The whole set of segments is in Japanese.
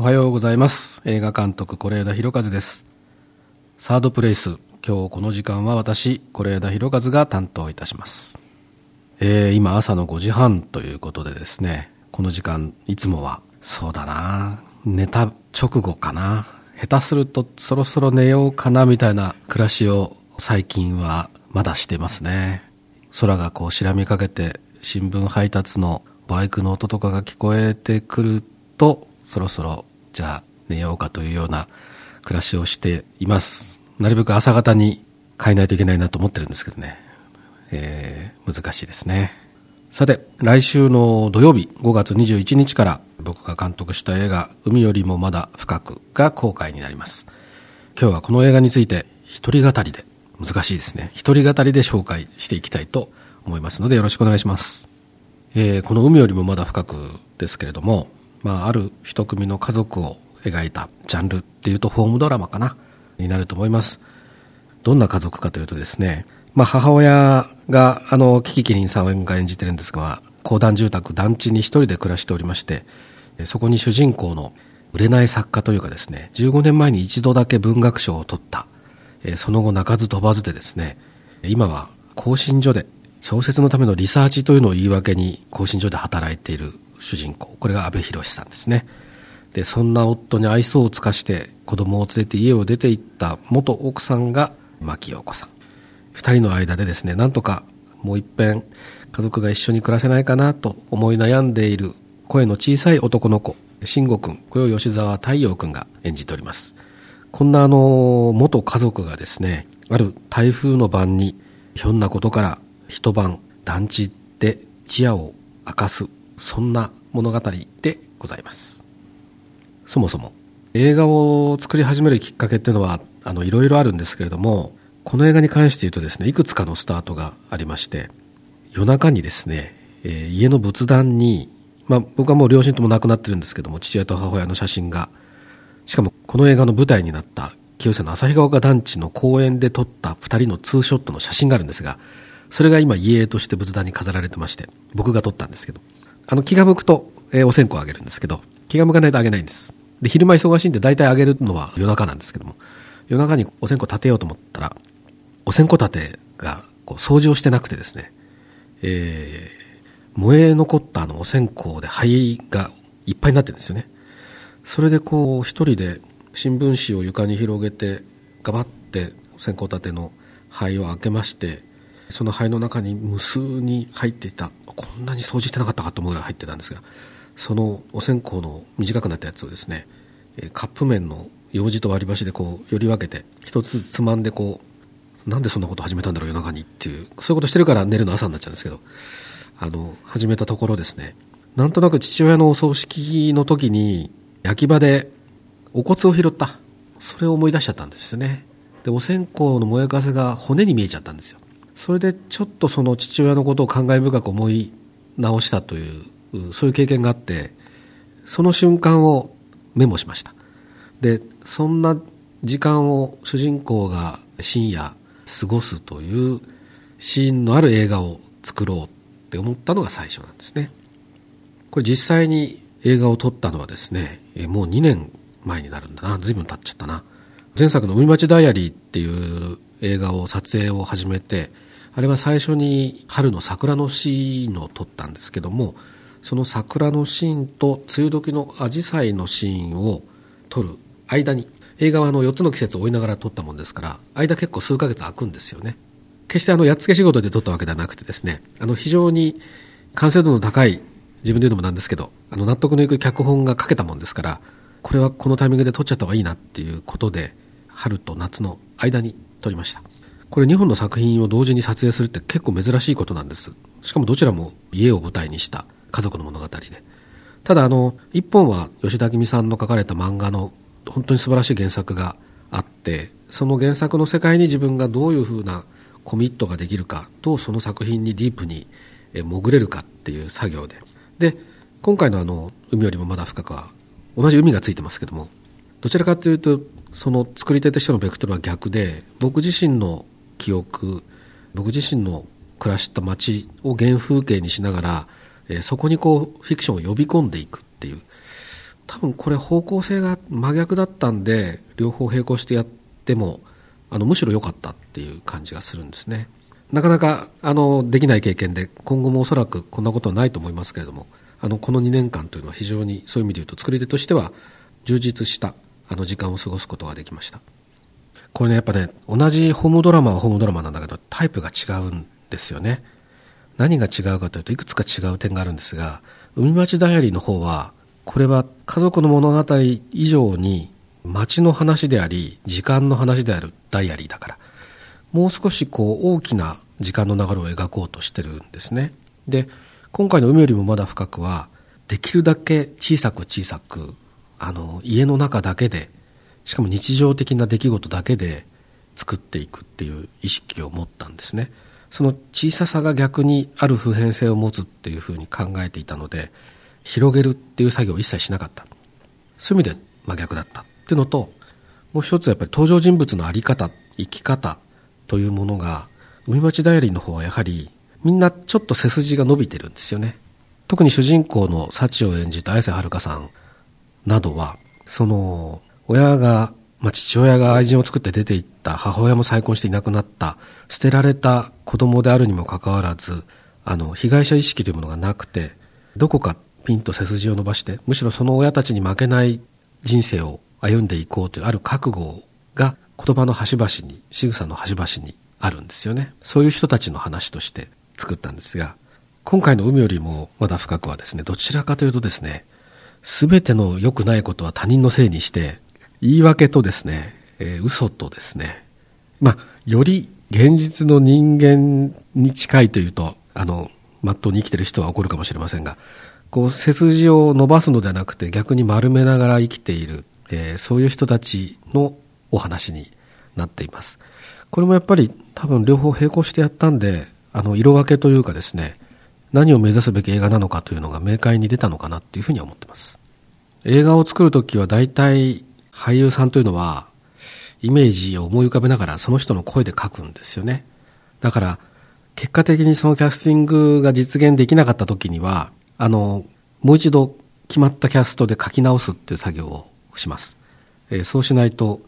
おはようございます。映画監督是枝裕和です。サードプレイス今日この時間は私是枝裕和が担当いたします。えー、今朝の5時半ということでですねこの時間いつもはそうだな寝た直後かな下手するとそろそろ寝ようかなみたいな暮らしを最近はまだしてますね。空がこう白みかけて新聞配達のバイクの音とかが聞こえてくるとそろそろじゃあ寝ようかというような暮らしをしています。なるべく朝方に変えないといけないなと思ってるんですけどね、えー、難しいですね。さて来週の土曜日5月21日から僕が監督した映画「海よりもまだ深く」が公開になります。今日はこの映画について一人語りで難しいですね。一人語りで紹介していきたいと思いますのでよろしくお願いします、えー、この海よりもまだ深くですけれども、まあ、ある一組の家族を描いたジャンルっていうとホームドラマかなになると思います。どんな家族かというとですね、まあ、母親があのキキキリンさんが演じてるんですが公団住宅団地に一人で暮らしておりましてそこに主人公の売れない作家というかですね15年前に一度だけ文学賞を取った。その後鳴かず飛ばずでですね今は更新所で小説のためのリサーチというのを言い訳に更新所で働いている主人公。これが阿部寛さんですね。でそんな夫に愛想を尽かして子供を連れて家を出て行った元奥さんが牧陽子さん。2人の間でですねなんとかもう一遍家族が一緒に暮らせないかなと思い悩んでいる声の小さい男の子慎吾君これを吉沢太陽君が演じております。こんなあの元家族がですねある台風の晩にひょんなことから一晩団地で一夜を明かすそんな物語でございます。そもそも映画を作り始めるきっかけっていうのはあのいろいろあるんですけれどもこの映画に関して言うとですねいくつかのスタートがありまして夜中にですね、えー、家の仏壇に、まあ、僕はもう両親とも亡くなってるんですけども父親と母親の写真がしかもこの映画の舞台になった清瀬の旭川丘団地の公園で撮った2人のツーショットの写真があるんですがそれが今遺影として仏壇に飾られてまして僕が撮ったんですけどあの気が向くと、えー、お線香をあげるんですけど気が向かないとあげないんです。で昼間忙しいんで大体あげるのは夜中なんですけども夜中にお線香立てようと思ったらお線香立てがこう掃除をしてなくてですね、えー、燃え残ったあのお線香で灰がいっぱいになってるんですよね。それでこう一人で新聞紙を床に広げてガバッて線香立ての灰を開けましてその灰の中に無数に入っていた。こんなに掃除してなかったかと思うぐらい入ってたんですがそのお線香の短くなったやつをですねカップ麺のようじと割り箸でこうより分けて一つずつつまんでこうなんでそんなこと始めたんだろう夜中にっていうそういうことしてるから寝るの朝になっちゃうんですけどあの始めたところですねなんとなく父親のお葬式の時に焼き場でお骨を拾った。それを思い出しちゃったんですね。でお線香の燃えかせが骨に見えちゃったんですよ。それでちょっとその父親のことを感慨深く思い直したというそういう経験があってその瞬間をメモしました。でそんな時間を主人公が深夜過ごすというシーンのある映画を作ろうって思ったのが最初なんですね。これ実際に映画を撮ったのはですねもう2年前になるんだな。随分経っちゃったな。前作の「海町ダイアリー」っていう映画を撮影を始めてあれは最初に春の桜のシーンを撮ったんですけどもその桜のシーンと梅雨時のアジサイのシーンを撮る間に映画はあの4つの季節を追いながら撮ったもんですから間結構数ヶ月空くんですよね。決してあのやっつけ仕事で撮ったわけではなくてですねあの非常に完成度の高い自分で言うのもなんですけどあの納得のいく脚本が書けたもんですからこれはこのタイミングで撮っちゃった方がいいなっていうことで春と夏の間に撮りました。これ2本の作品を同時に撮影するって結構珍しいことなんです。しかもどちらも家を舞台にした。家族の物語で。ただあの1本は吉田明美さんの書かれた漫画の本当に素晴らしい原作があってその原作の世界に自分がどういうふうなコミットができるかとその作品にディープに潜れるかっていう作業で。で今回のあの海よりもまだ深くは同じ海がついてますけどもどちらかというとその作り手としてのベクトルは逆で僕自身の記憶僕自身の暮らした街を原風景にしながら、えー、そこにこうフィクションを呼び込んでいくっていう。多分これ方向性が真逆だったんで両方並行してやってもあのむしろ良かったっていう感じがするんですね。なかなかあのできない経験で今後もおそらくこんなことはないと思いますけれどもあのこの2年間というのは非常にそういう意味で言うと作り手としては充実したあの時間を過ごすことができました。これねやっぱね同じホームドラマはホームドラマなんだけどタイプが違うんですよね。何が違うかというといくつか違う点があるんですが海町ダイアリーの方はこれは家族の物語以上に街の話であり時間の話であるダイアリーだから。もう少しこう大きな時間の流れを描こうとしてるんですね。で今回の「海よりもまだ深くは」できるだけ小さく小さくあの家の中だけでしかも日常的な出来事だけで作っていくっていう意識を持ったんですね。その小ささが逆にある普遍性を持つっていうふうに考えていたので広げるっていう作業を一切しなかった。そういう意味で真逆だったっていうのともう一つやっぱり登場人物の在り方生き方というものが海町ダイアリーの方はやはりみんなちょっと背筋が伸びてるんですよね。特に主人公の幸を演じた綾瀬はるかさんなどはその親が、まあ、父親が愛人を作って出て行った母親も再婚していなくなった捨てられた子供であるにもかかわらずあの被害者意識というものがなくてどこかピンと背筋を伸ばしてむしろその親たちに負けない人生を歩んでいこうというある覚悟が言葉の端々に仕草の端々にあるんですよね。そういう人たちの話として作ったんですが今回の海よりもまだ深くはですねどちらかというとですね全ての良くないことは他人のせいにして言い訳とですね、えー、嘘とですねまあより現実の人間に近いというとあのまっとうに生きてる人は怒るかもしれませんがこう背筋を伸ばすのではなくて逆に丸めながら生きている、えー、そういう人たちのお話になっています。これもやっぱり多分両方並行してやったんであの色分けというかですね何を目指すべき映画なのかというのが明快に出たのかなっていうふうに思ってます。映画を作るときは大体俳優さんというのはイメージを思い浮かべながらその人の声で書くんですよね。だから結果的にそのキャスティングが実現できなかった時にはあのもう一度決まったキャストで書き直すっていう作業をします、えー、そうしないと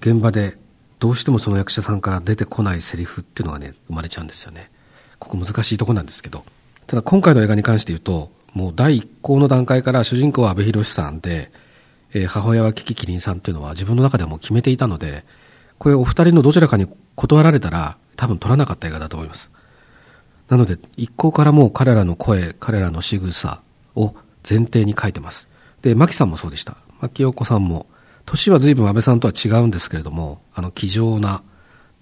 現場でどうしてもその役者さんから出てこないセリフっていうのがね生まれちゃうんですよね。ここ難しいとこなんですけど。ただ今回の映画に関して言うともう第一項の段階から主人公は阿部寛さんで、えー、母親はキキキリンさんというのは自分の中でも決めていたのでこれお二人のどちらかに断られたら多分撮らなかった映画だと思います。なので一向からもう彼らの声彼らの仕草を前提に書いてます。で牧さんもそうでした。牧陽子さんも年は随分安倍さんとは違うんですけれどもあの気丈な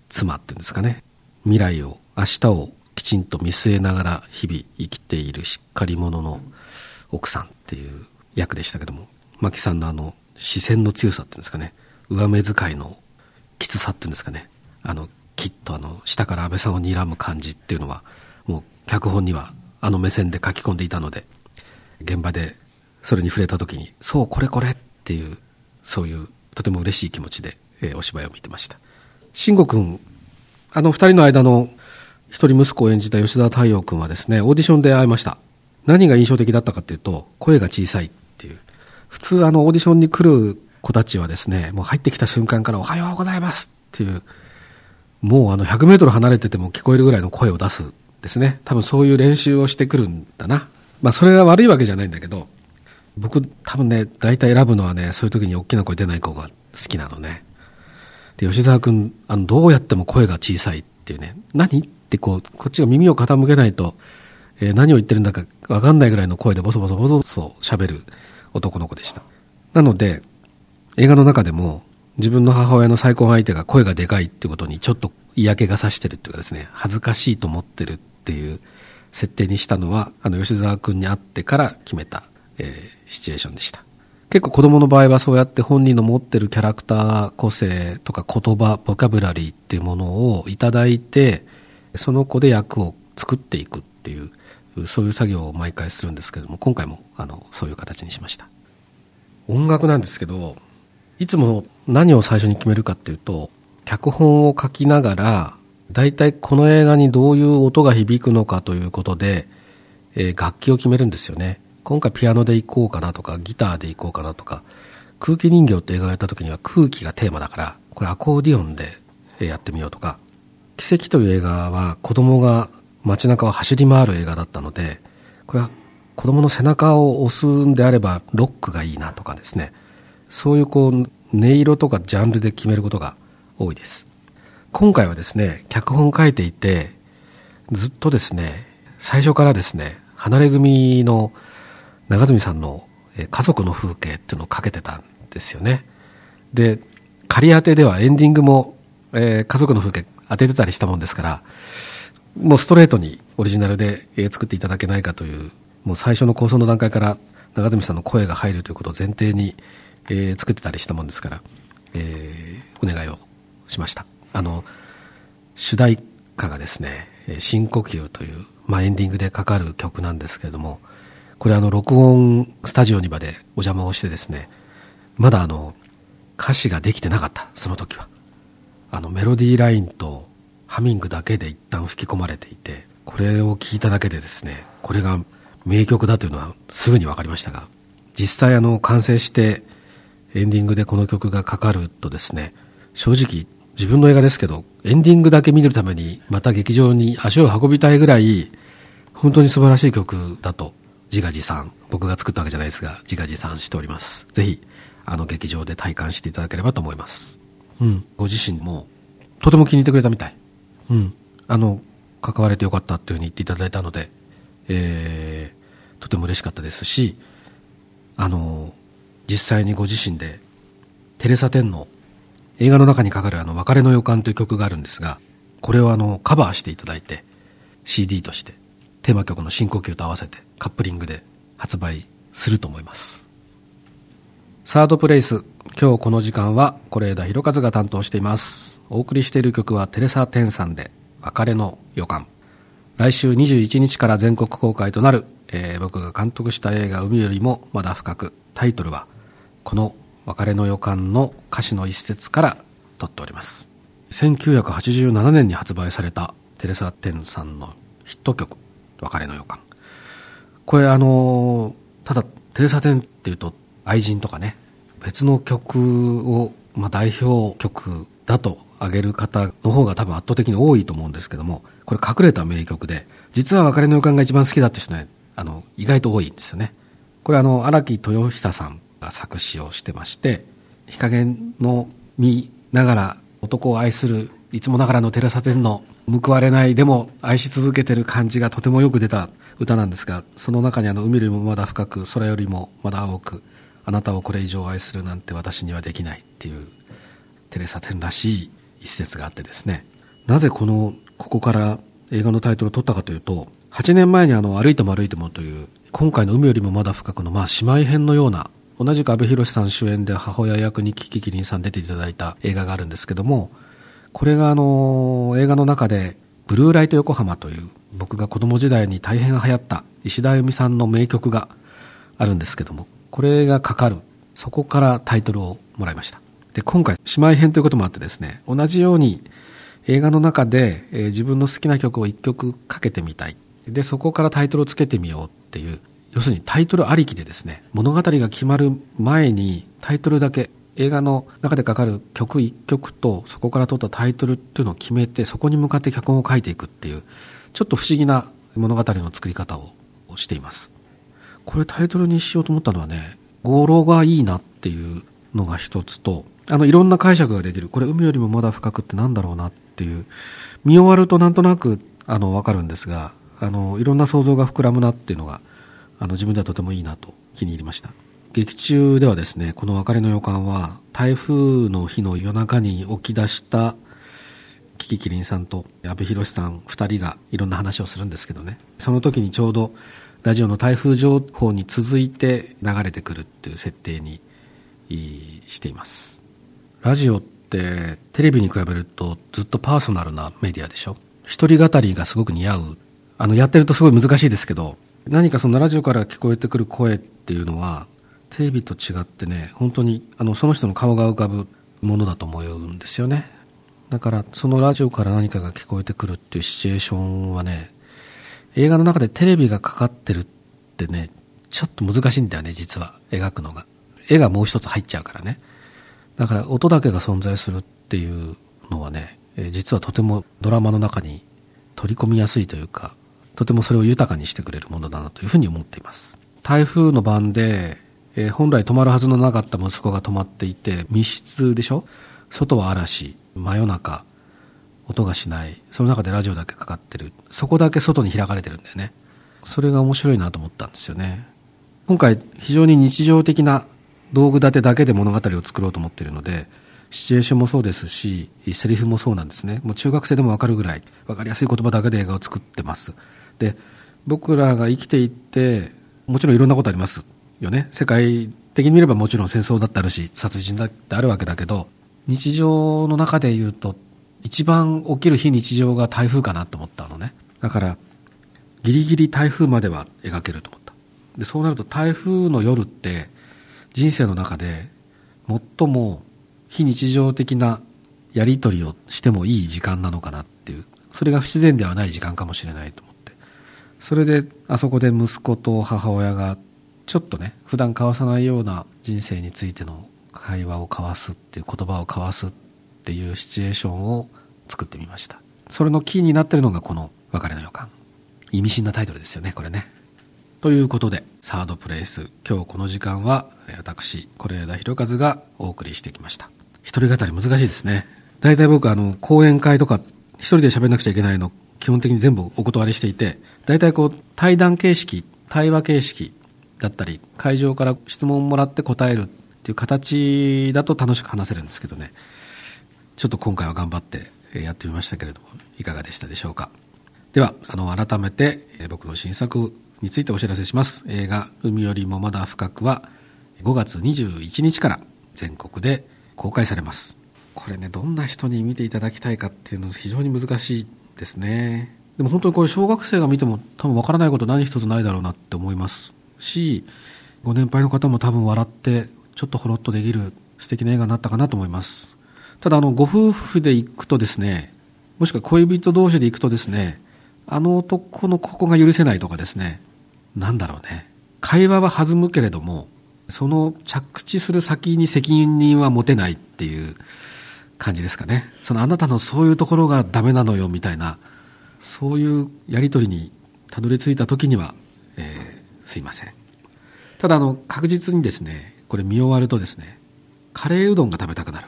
妻っていうんですかね。未来を明日をきちんと見据えながら日々生きているしっかり者の奥さんっていう役でしたけども牧さんのあの視線の強さっていうんですかね上目遣いのきつさっていうんですかねあのきっとあの下から安倍さんを睨む感じっていうのはもう脚本にはあの目線で書き込んでいたので現場でそれに触れた時にそうこれこれっていうそういうとても嬉しい気持ちで、えー、お芝居を見てました慎吾君あの二人の間の一人息子を演じた吉沢太陽君はですね、オーディションで会いました。何が印象的だったかっていうと、声が小さい。普通あのオーディションに来る子たちはですね、もう入ってきた瞬間からおはようございますっていう、もうあの100メートル離れてても聞こえるぐらいの声を出すですね。多分そういう練習をしてくるんだな。まあそれが悪いわけじゃないんだけど、僕多分ね、大体選ぶのはね、そういう時に大きな声出ない子が好きなのね。で、吉沢君、あの、どうやっても声が小さいっていうね、何ってこう、こっちが耳を傾けないと、えー、何を言ってるんだかわかんないぐらいの声でボソボソボソボソ喋る男の子でした。なので、映画の中でも自分の母親の再婚相手が声がでかいってことにちょっと嫌気がさしてるっていうかですね、恥ずかしいと思ってるっていう設定にしたのは、あの吉沢君に会ってから決めた、えー、シチュエーションでした。結構子供の場合はそうやって本人の持ってるキャラクター個性とか言葉、ボキャブラリーっていうものをいただいて、その子で役を作っていくっていうそういう作業を毎回するんですけども今回もあのそういう形にしました。音楽なんですけどいつも何を最初に決めるかっていうと脚本を書きながら大体この映画にどういう音が響くのかということで、えー、楽器を決めるんですよね。今回ピアノで行こうかなとかギターで行こうかなとか空気人形って映画をやった時には空気がテーマだからこれアコーディオンでやってみようとか奇跡という映画は子供が街中を走り回る映画だったのでこれは子供の背中を押すんであればロックがいいなとかですね。そういうこう音色とかジャンルで決めることが多いです。今回はですね脚本書いていてずっとですね最初からですね離れ組の長住さんの家族の風景っていうのをかけてたんですよね。で仮当てではエンディングも、えー、家族の風景当ててたりしたもんですからもうストレートにオリジナルで作っていただけないかというもう最初の構想の段階から長住さんの声が入るということを前提に、えー、作ってたりしたもんですから、えー、お願いをしました。あの主題歌がですね「深呼吸」という、まあ、エンディングでかかる曲なんですけれどもこれあの録音スタジオにまでお邪魔をしてですねまだあの歌詞ができてなかったその時は。あのメロディーラインとハミングだけで一旦吹き込まれていてこれを聞いただけでですねこれが名曲だというのはすぐに分かりましたが実際あの完成してエンディングでこの曲がかかるとですね正直自分の映画ですけどエンディングだけ見るためにまた劇場に足を運びたいぐらい本当に素晴らしい曲だと自画自賛僕が作ったわけじゃないですが自画自賛しております。ぜひあの劇場で体感していただければと思います。うん。ご自身もとても気に入ってくれたみたい。うん。あの関われてよかったっていうふうに言っていただいたのでえー、とても嬉しかったですしあの実際にご自身でテレサ・テンの映画の中にかかるあの別れの予感という曲があるんですがこれをあのカバーしていただいて CD としてテーマ曲の深呼吸と合わせてカップリングで発売すると思います。サードプレイス。今日この時間は是枝裕和が担当しています。お送りしている曲はテレサ・テンさんで別れの予感。来週21日から全国公開となる、えー、僕が監督した映画「海よりもまだ深く」タイトルはこの「別れの予感」の歌詞の一節から取っております。1987年に発売されたテレサ・テンさんのヒット曲別れの予感。これあのただテレサ・テンっていうと愛人とかね別の曲を、まあ、代表曲だと挙げる方の方が多分圧倒的に多いと思うんですけどもこれ隠れた名曲で実は別れの予感が一番好きだって人ねあの意外と多いんですよね。これあの荒木豊久さんが作詞をしてまして日陰の見ながら男を愛するいつもながらのテレサ・テンの報われないでも愛し続けてる感じがとてもよく出た歌なんですがその中にあの海よりもまだ深く空よりもまだ青くあなたをこれ以上愛するなんて私にはできないっていうテレサ・テンらしい一節があってですね。なぜこのここから映画のタイトルを取ったかというと8年前にあの歩いても歩いてもという今回の海よりもまだ深くのまあ姉妹編のような同じく阿部寛さん主演で母親役にキキキリンさん出ていただいた映画があるんですけどもこれがあの映画の中で「ブルーライト横浜」という僕が子供時代に大変流行った石田由美さんの名曲があるんですけどもこれがかかる。そこからタイトルをもらいました。で今回姉妹編ということもあってですね同じように映画の中で、えー、自分の好きな曲を1曲かけてみたい。でそこからタイトルをつけてみようっていう要するにタイトルありきでですね物語が決まる前にタイトルだけ映画の中でかかる曲1曲とそこから取ったタイトルっていうのを決めてそこに向かって脚本を書いていくっていうちょっと不思議な物語の作り方をしています。これタイトルにしようと思ったのはね語呂がいいなっていうのが一つとあのいろんな解釈ができる。これ海よりもまだ深くってなんだろうなっていう。見終わるとなんとなくあの分かるんですがあのいろんな想像が膨らむなっていうのがあの自分ではとてもいいなと気に入りました。劇中ではですねこの別れの予感は台風の日の夜中に起き出したキキキリンさんと阿部寛さん2人がいろんな話をするんですけどね。その時にちょうどラジオの台風情報に続いて流れてくるっていう設定にしています。ラジオってテレビに比べるとずっとパーソナルなメディアでしょ。一人語りがすごく似合う。あのやってるとすごい難しいですけど何かそのラジオから聞こえてくる声っていうのはテレビと違ってね本当にあのその人の顔が浮かぶものだと思うんですよね。だからそのラジオから何かが聞こえてくるっていうシチュエーションはね映画の中でテレビがかかってるってねちょっと難しいんだよね、実は、描くのが。絵がもう一つ入っちゃうからね。だから音だけが存在するっていうのはね、実はとてもドラマの中に取り込みやすいというか、とてもそれを豊かにしてくれるものだなというふうに思っています。台風の晩で、えー、本来止まるはずのなかった息子が止まっていて、密室でしょ？外は嵐、真夜中、音がしない。その中でラジオだけかかってる。そこだけ外に開かれてるんだよね。それが面白いなと思ったんですよね。今回非常に日常的な道具立てだけで物語を作ろうと思ってるので、シチュエーションもそうですし、セリフもそうなんですね。もう中学生でもわかるぐらい、わかりやすい言葉だけで映画を作ってます。で、僕らが生きていって、もちろんいろんなことありますよね。世界的に見ればもちろん戦争だってあるし、殺人だってあるわけだけど、日常の中で言うと、一番起きる非日常が台風かなと思ったのね。だから、ギリギリ台風までは描けると思った。で、そうなると台風の夜って、人生の中で最も非日常的なやり取りをしてもいい時間なのかなっていう、それが不自然ではない時間かもしれないと思って。それで、あそこで息子と母親が、ちょっとね、普段交わさないような人生についての会話を交わすっていう言葉を交わすってていうシチュエーションを作ってみました。それのキーになってるのがこの別れの予感。意味深なタイトルですよね、これね。ということで、サードプレイス、今日この時間は、私、是枝裕和がお送りしてきました。一人語り難しいですね。大体僕、あの、講演会とか、一人で喋んなくちゃいけないの、基本的に全部お断りしていて、大体こう、対談形式、対話形式だったり、会場から質問をもらって答えるっていう形だと楽しく話せるんですけどね。ちょっと今回は頑張ってやってみましたけれども、いかがでしたでしょうか。では、あの、改めて、僕の新作についてお知らせします。映画、海よりもまだ深くは、5月21日から全国で公開されますこれねどんな人に見ていただきたいかっていうのは非常に難しいですねでも本当にこれ小学生が見ても多分わからないこと何一つないだろうなって思いますしご年配の方も多分笑ってちょっとほろっとできる素敵な映画になったかなと思いますただあのご夫婦で行くとですねもしくは恋人同士で行くとですねあの男のここが許せないとかですねなんだろうね会話は弾むけれどもその着地する先に責任は持てないっていう感じですかね。そのあなたのそういうところがダメなのよみたいな、そういうやりとりにたどり着いた時には、えー、すいません。ただあの、確実にですね、これ見終わるとですね、カレーうどんが食べたくなる。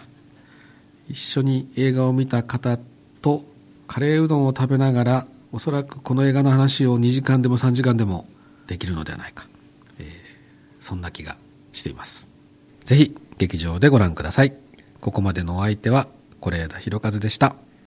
一緒に映画を見た方とカレーうどんを食べながら、おそらくこの映画の話を2時間でも3時間でもできるのではないか。えー、そんな気がしています。ぜひ劇場でご覧ください。ここまでのお相手は是枝裕和でした。